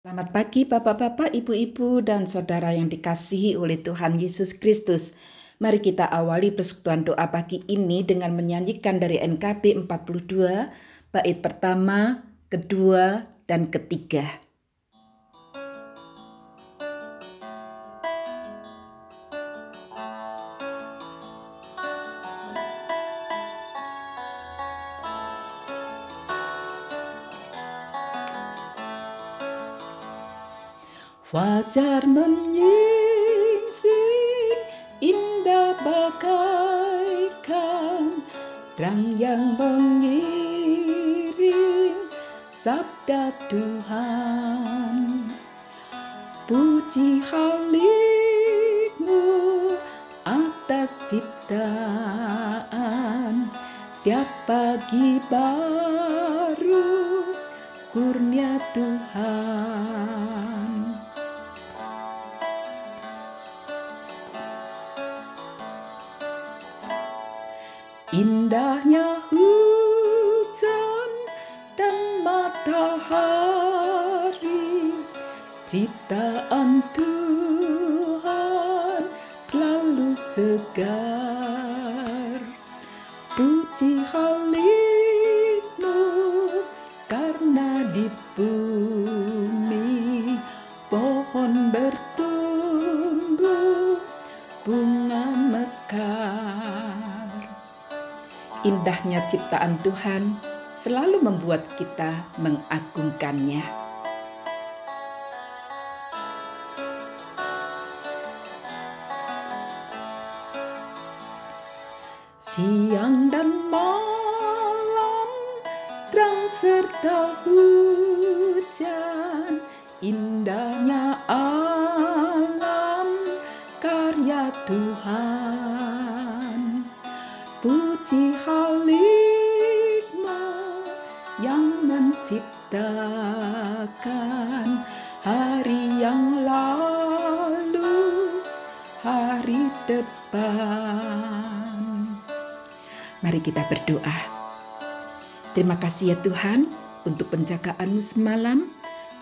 Selamat pagi Bapak-bapak, Ibu-ibu dan saudara yang dikasihi oleh Tuhan Yesus Kristus. Mari kita awali persekutuan doa pagi ini dengan menyanyikan dari NKB 42 bait pertama, kedua, dan ketiga. Fajar menyingsing indah bagaikan terang yang mengiring sabda Tuhan. Puji halikmu atas ciptaan tiap pagi baru kurnia Tuhan. Indahnya hujan dan matahari Ciptaan Tuhan selalu segar. Puji halikmu karena di ciptaan Tuhan selalu membuat kita mengagungkannya. Siang dan malam, terang serta hujan, depan. Mari kita berdoa. Terima kasih ya Tuhan untuk penjagaanmu semalam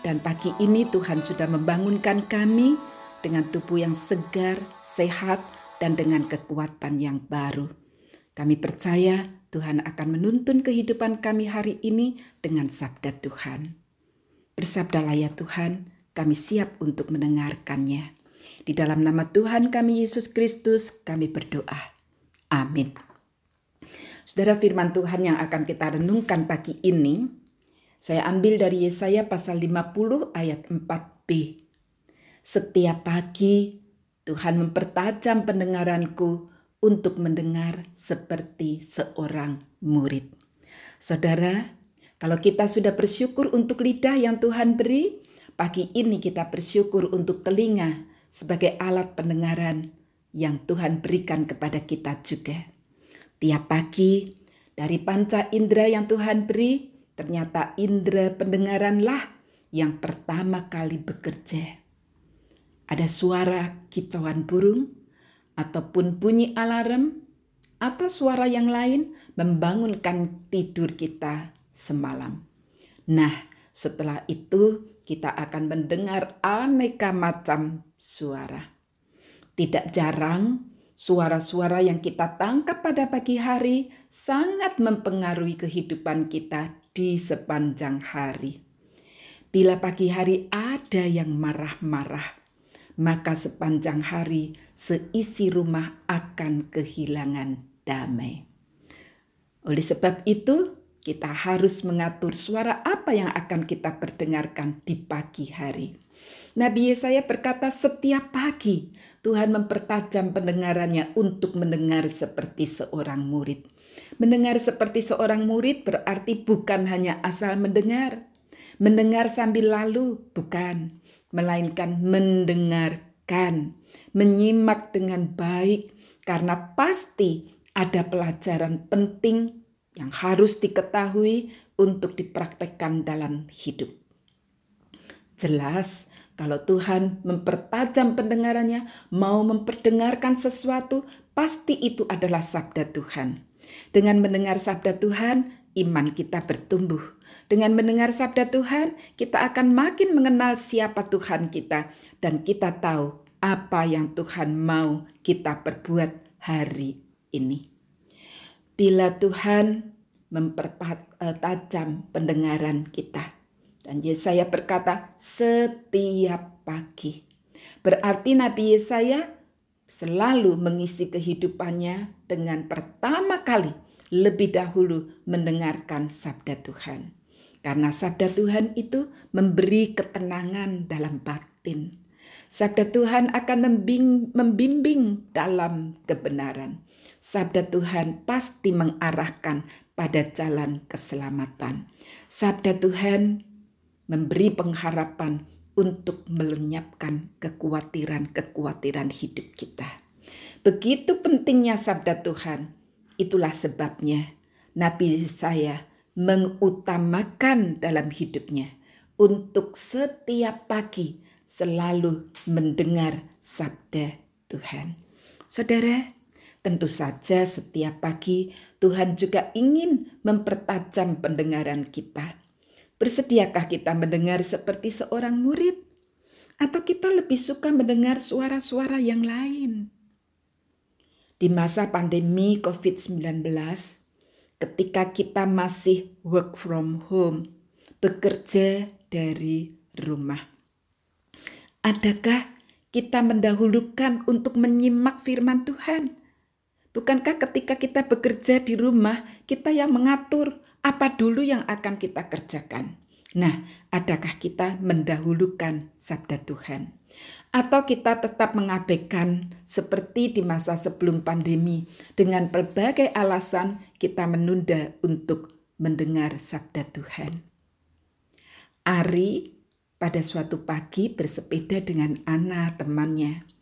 dan pagi ini Tuhan sudah membangunkan kami dengan tubuh yang segar, sehat, dan dengan kekuatan yang baru. Kami percaya Tuhan akan menuntun kehidupan kami hari ini dengan sabda Tuhan. Bersabdalah ya Tuhan, kami siap untuk mendengarkannya. Di dalam nama Tuhan kami Yesus Kristus, kami berdoa. Amin. Saudara firman Tuhan yang akan kita renungkan pagi ini, saya ambil dari Yesaya pasal 50 ayat 4b. Setiap pagi Tuhan mempertajam pendengaranku untuk mendengar seperti seorang murid. Saudara, kalau kita sudah bersyukur untuk lidah yang Tuhan beri, pagi ini kita bersyukur untuk telinga sebagai alat pendengaran yang Tuhan berikan kepada kita juga. Tiap pagi dari panca indera yang Tuhan beri, ternyata indera pendengaranlah yang pertama kali bekerja. Ada suara kicauan burung, ataupun bunyi alarm atau suara yang lain membangunkan tidur kita semalam. Nah, setelah itu kita akan mendengar aneka macam suara. Tidak jarang suara-suara yang kita tangkap pada pagi hari sangat mempengaruhi kehidupan kita di sepanjang hari. Bila pagi hari ada yang marah-marah, maka sepanjang hari seisi rumah akan kehilangan damai. Oleh sebab itu, kita harus mengatur suara apa yang akan kita perdengarkan di pagi hari. Nabi Yesaya berkata setiap pagi Tuhan mempertajam pendengarannya untuk mendengar seperti seorang murid. Mendengar seperti seorang murid berarti bukan hanya asal mendengar. Mendengar sambil lalu, bukan melainkan mendengarkan, menyimak dengan baik, karena pasti ada pelajaran penting yang harus diketahui untuk dipraktekkan dalam hidup. Jelas, kalau Tuhan mempertajam pendengarannya, mau memperdengarkan sesuatu, pasti itu adalah sabda Tuhan. Dengan mendengar sabda Tuhan, iman kita bertumbuh. Dengan mendengar sabda Tuhan, kita akan makin mengenal siapa Tuhan kita dan kita tahu apa yang Tuhan mau kita perbuat hari ini. Bila Tuhan mempertajam eh, pendengaran kita. Dan Yesaya berkata, setiap pagi. Berarti Nabi Yesaya selalu mengisi kehidupannya dengan pertama kali lebih dahulu mendengarkan sabda Tuhan. Karena sabda Tuhan itu memberi ketenangan dalam batin. Sabda Tuhan akan membimbing dalam kebenaran. Sabda Tuhan pasti mengarahkan pada jalan keselamatan. Sabda Tuhan memberi pengharapan untuk melenyapkan kekhawatiran-kekhawatiran hidup kita. Begitu pentingnya sabda Tuhan, itulah sebabnya Nabi saya mengutamakan dalam hidupnya untuk setiap pagi selalu mendengar sabda Tuhan. Saudara, tentu saja setiap pagi Tuhan juga ingin mempertajam pendengaran kita Bersediakah kita mendengar seperti seorang murid? Atau kita lebih suka mendengar suara-suara yang lain? Di masa pandemi COVID-19, ketika kita masih work from home, bekerja dari rumah. Adakah kita mendahulukan untuk menyimak firman Tuhan? Bukankah ketika kita bekerja di rumah, kita yang mengatur apa dulu yang akan kita kerjakan? Nah, adakah kita mendahulukan sabda Tuhan? Atau kita tetap mengabaikan seperti di masa sebelum pandemi dengan berbagai alasan kita menunda untuk mendengar sabda Tuhan. Ari pada suatu pagi bersepeda dengan Ana temannya.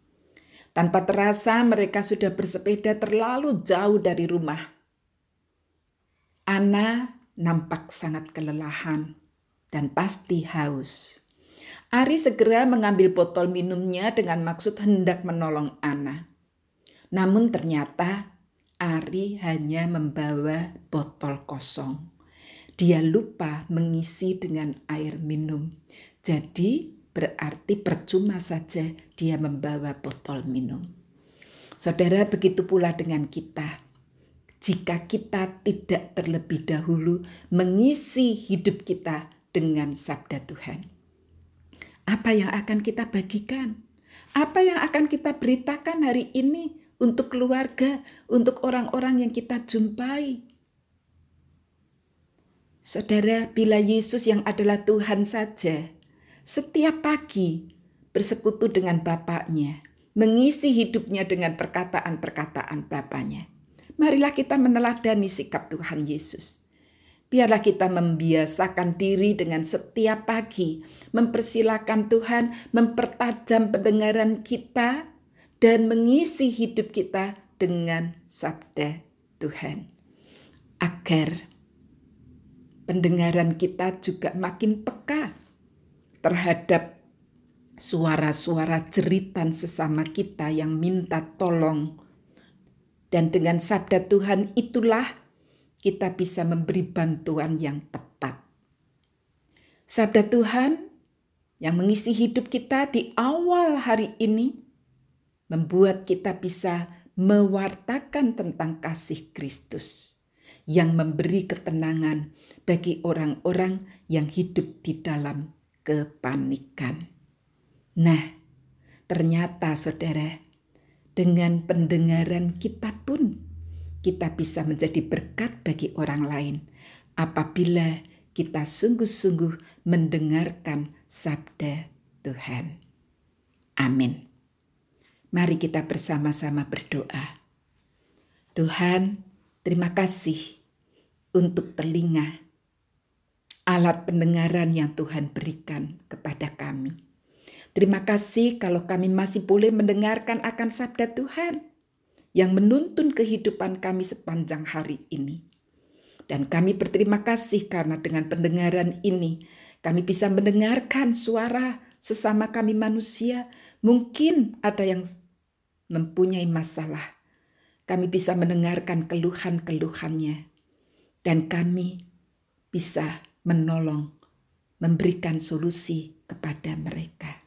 Tanpa terasa mereka sudah bersepeda terlalu jauh dari rumah Ana nampak sangat kelelahan dan pasti haus. Ari segera mengambil botol minumnya dengan maksud hendak menolong Ana. Namun ternyata Ari hanya membawa botol kosong. Dia lupa mengisi dengan air minum. Jadi berarti percuma saja dia membawa botol minum. Saudara, begitu pula dengan kita jika kita tidak terlebih dahulu mengisi hidup kita dengan sabda Tuhan. Apa yang akan kita bagikan? Apa yang akan kita beritakan hari ini untuk keluarga, untuk orang-orang yang kita jumpai? Saudara, bila Yesus yang adalah Tuhan saja, setiap pagi bersekutu dengan Bapaknya, mengisi hidupnya dengan perkataan-perkataan Bapaknya marilah kita meneladani sikap Tuhan Yesus. Biarlah kita membiasakan diri dengan setiap pagi, mempersilahkan Tuhan mempertajam pendengaran kita dan mengisi hidup kita dengan sabda Tuhan. Agar pendengaran kita juga makin peka terhadap suara-suara jeritan sesama kita yang minta tolong dan dengan sabda Tuhan itulah kita bisa memberi bantuan yang tepat. Sabda Tuhan yang mengisi hidup kita di awal hari ini membuat kita bisa mewartakan tentang kasih Kristus yang memberi ketenangan bagi orang-orang yang hidup di dalam kepanikan. Nah, ternyata saudara, dengan pendengaran kita pun kita bisa menjadi berkat bagi orang lain apabila kita sungguh-sungguh mendengarkan sabda Tuhan. Amin. Mari kita bersama-sama berdoa. Tuhan, terima kasih untuk telinga, alat pendengaran yang Tuhan berikan kepada kami. Terima kasih kalau kami masih boleh mendengarkan akan sabda Tuhan yang menuntun kehidupan kami sepanjang hari ini. Dan kami berterima kasih karena dengan pendengaran ini kami bisa mendengarkan suara sesama kami manusia. Mungkin ada yang mempunyai masalah. Kami bisa mendengarkan keluhan-keluhannya. Dan kami bisa menolong, memberikan solusi kepada mereka.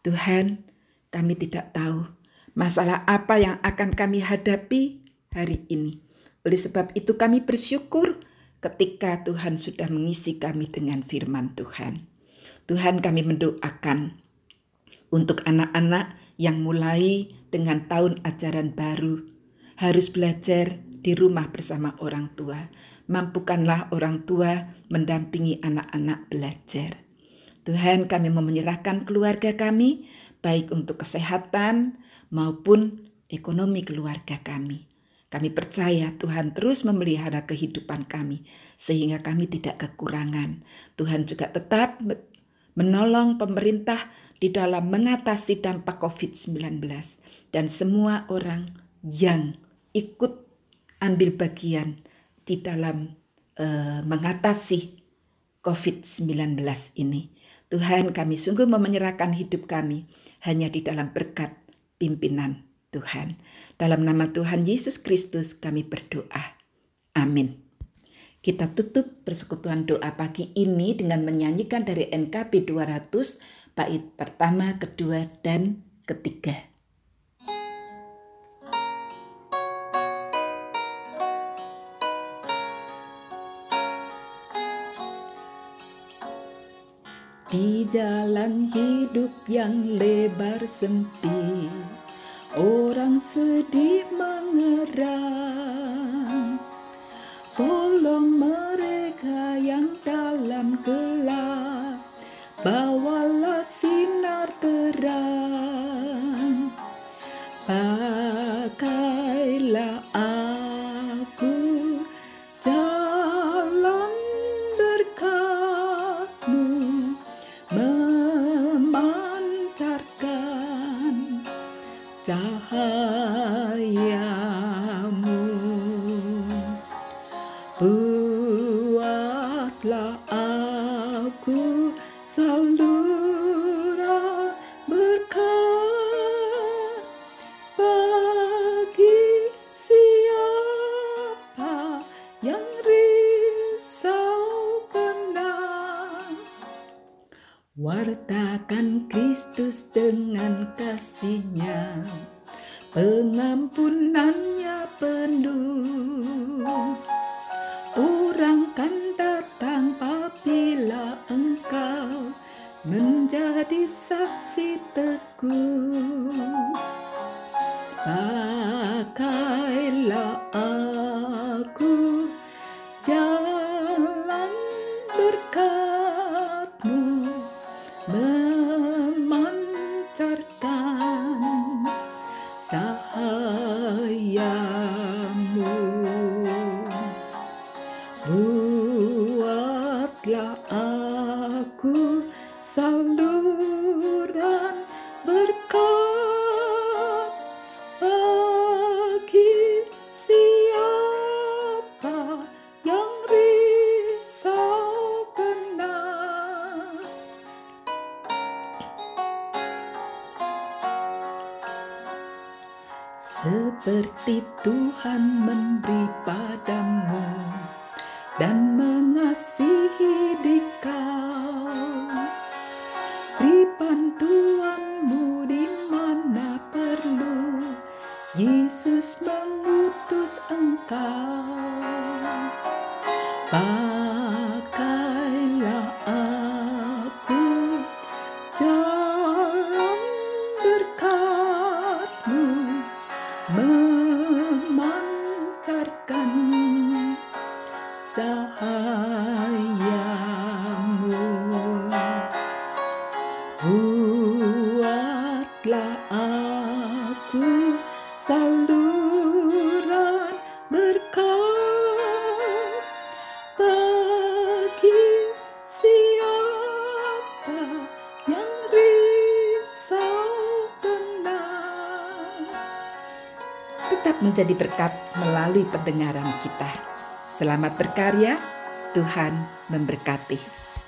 Tuhan, kami tidak tahu masalah apa yang akan kami hadapi hari ini. Oleh sebab itu kami bersyukur ketika Tuhan sudah mengisi kami dengan firman Tuhan. Tuhan kami mendoakan untuk anak-anak yang mulai dengan tahun ajaran baru harus belajar di rumah bersama orang tua. Mampukanlah orang tua mendampingi anak-anak belajar. Tuhan kami mau menyerahkan keluarga kami baik untuk kesehatan maupun ekonomi keluarga kami. Kami percaya Tuhan terus memelihara kehidupan kami sehingga kami tidak kekurangan. Tuhan juga tetap menolong pemerintah di dalam mengatasi dampak COVID-19 dan semua orang yang ikut ambil bagian di dalam uh, mengatasi COVID-19 ini. Tuhan kami sungguh menyerahkan hidup kami hanya di dalam berkat pimpinan Tuhan. Dalam nama Tuhan Yesus Kristus kami berdoa. Amin. Kita tutup persekutuan doa pagi ini dengan menyanyikan dari NKB 200 bait pertama, kedua, dan ketiga. Di jalan hidup yang lebar sempit, orang sedih mengerang. Tolong mereka yang dalam gelap, risau benar. Wartakan Kristus dengan kasihnya, pengampunannya penuh. Orang kan datang apabila engkau menjadi saksi teguh. Pakailah Yesus mengutus engkau. Pakailah aku jalan berkatmu memancarkan cahayamu. Buatlah aku saluran berkat bagi siapa yang risau benar. Tetap menjadi berkat melalui pendengaran kita. Selamat berkarya, Tuhan memberkati.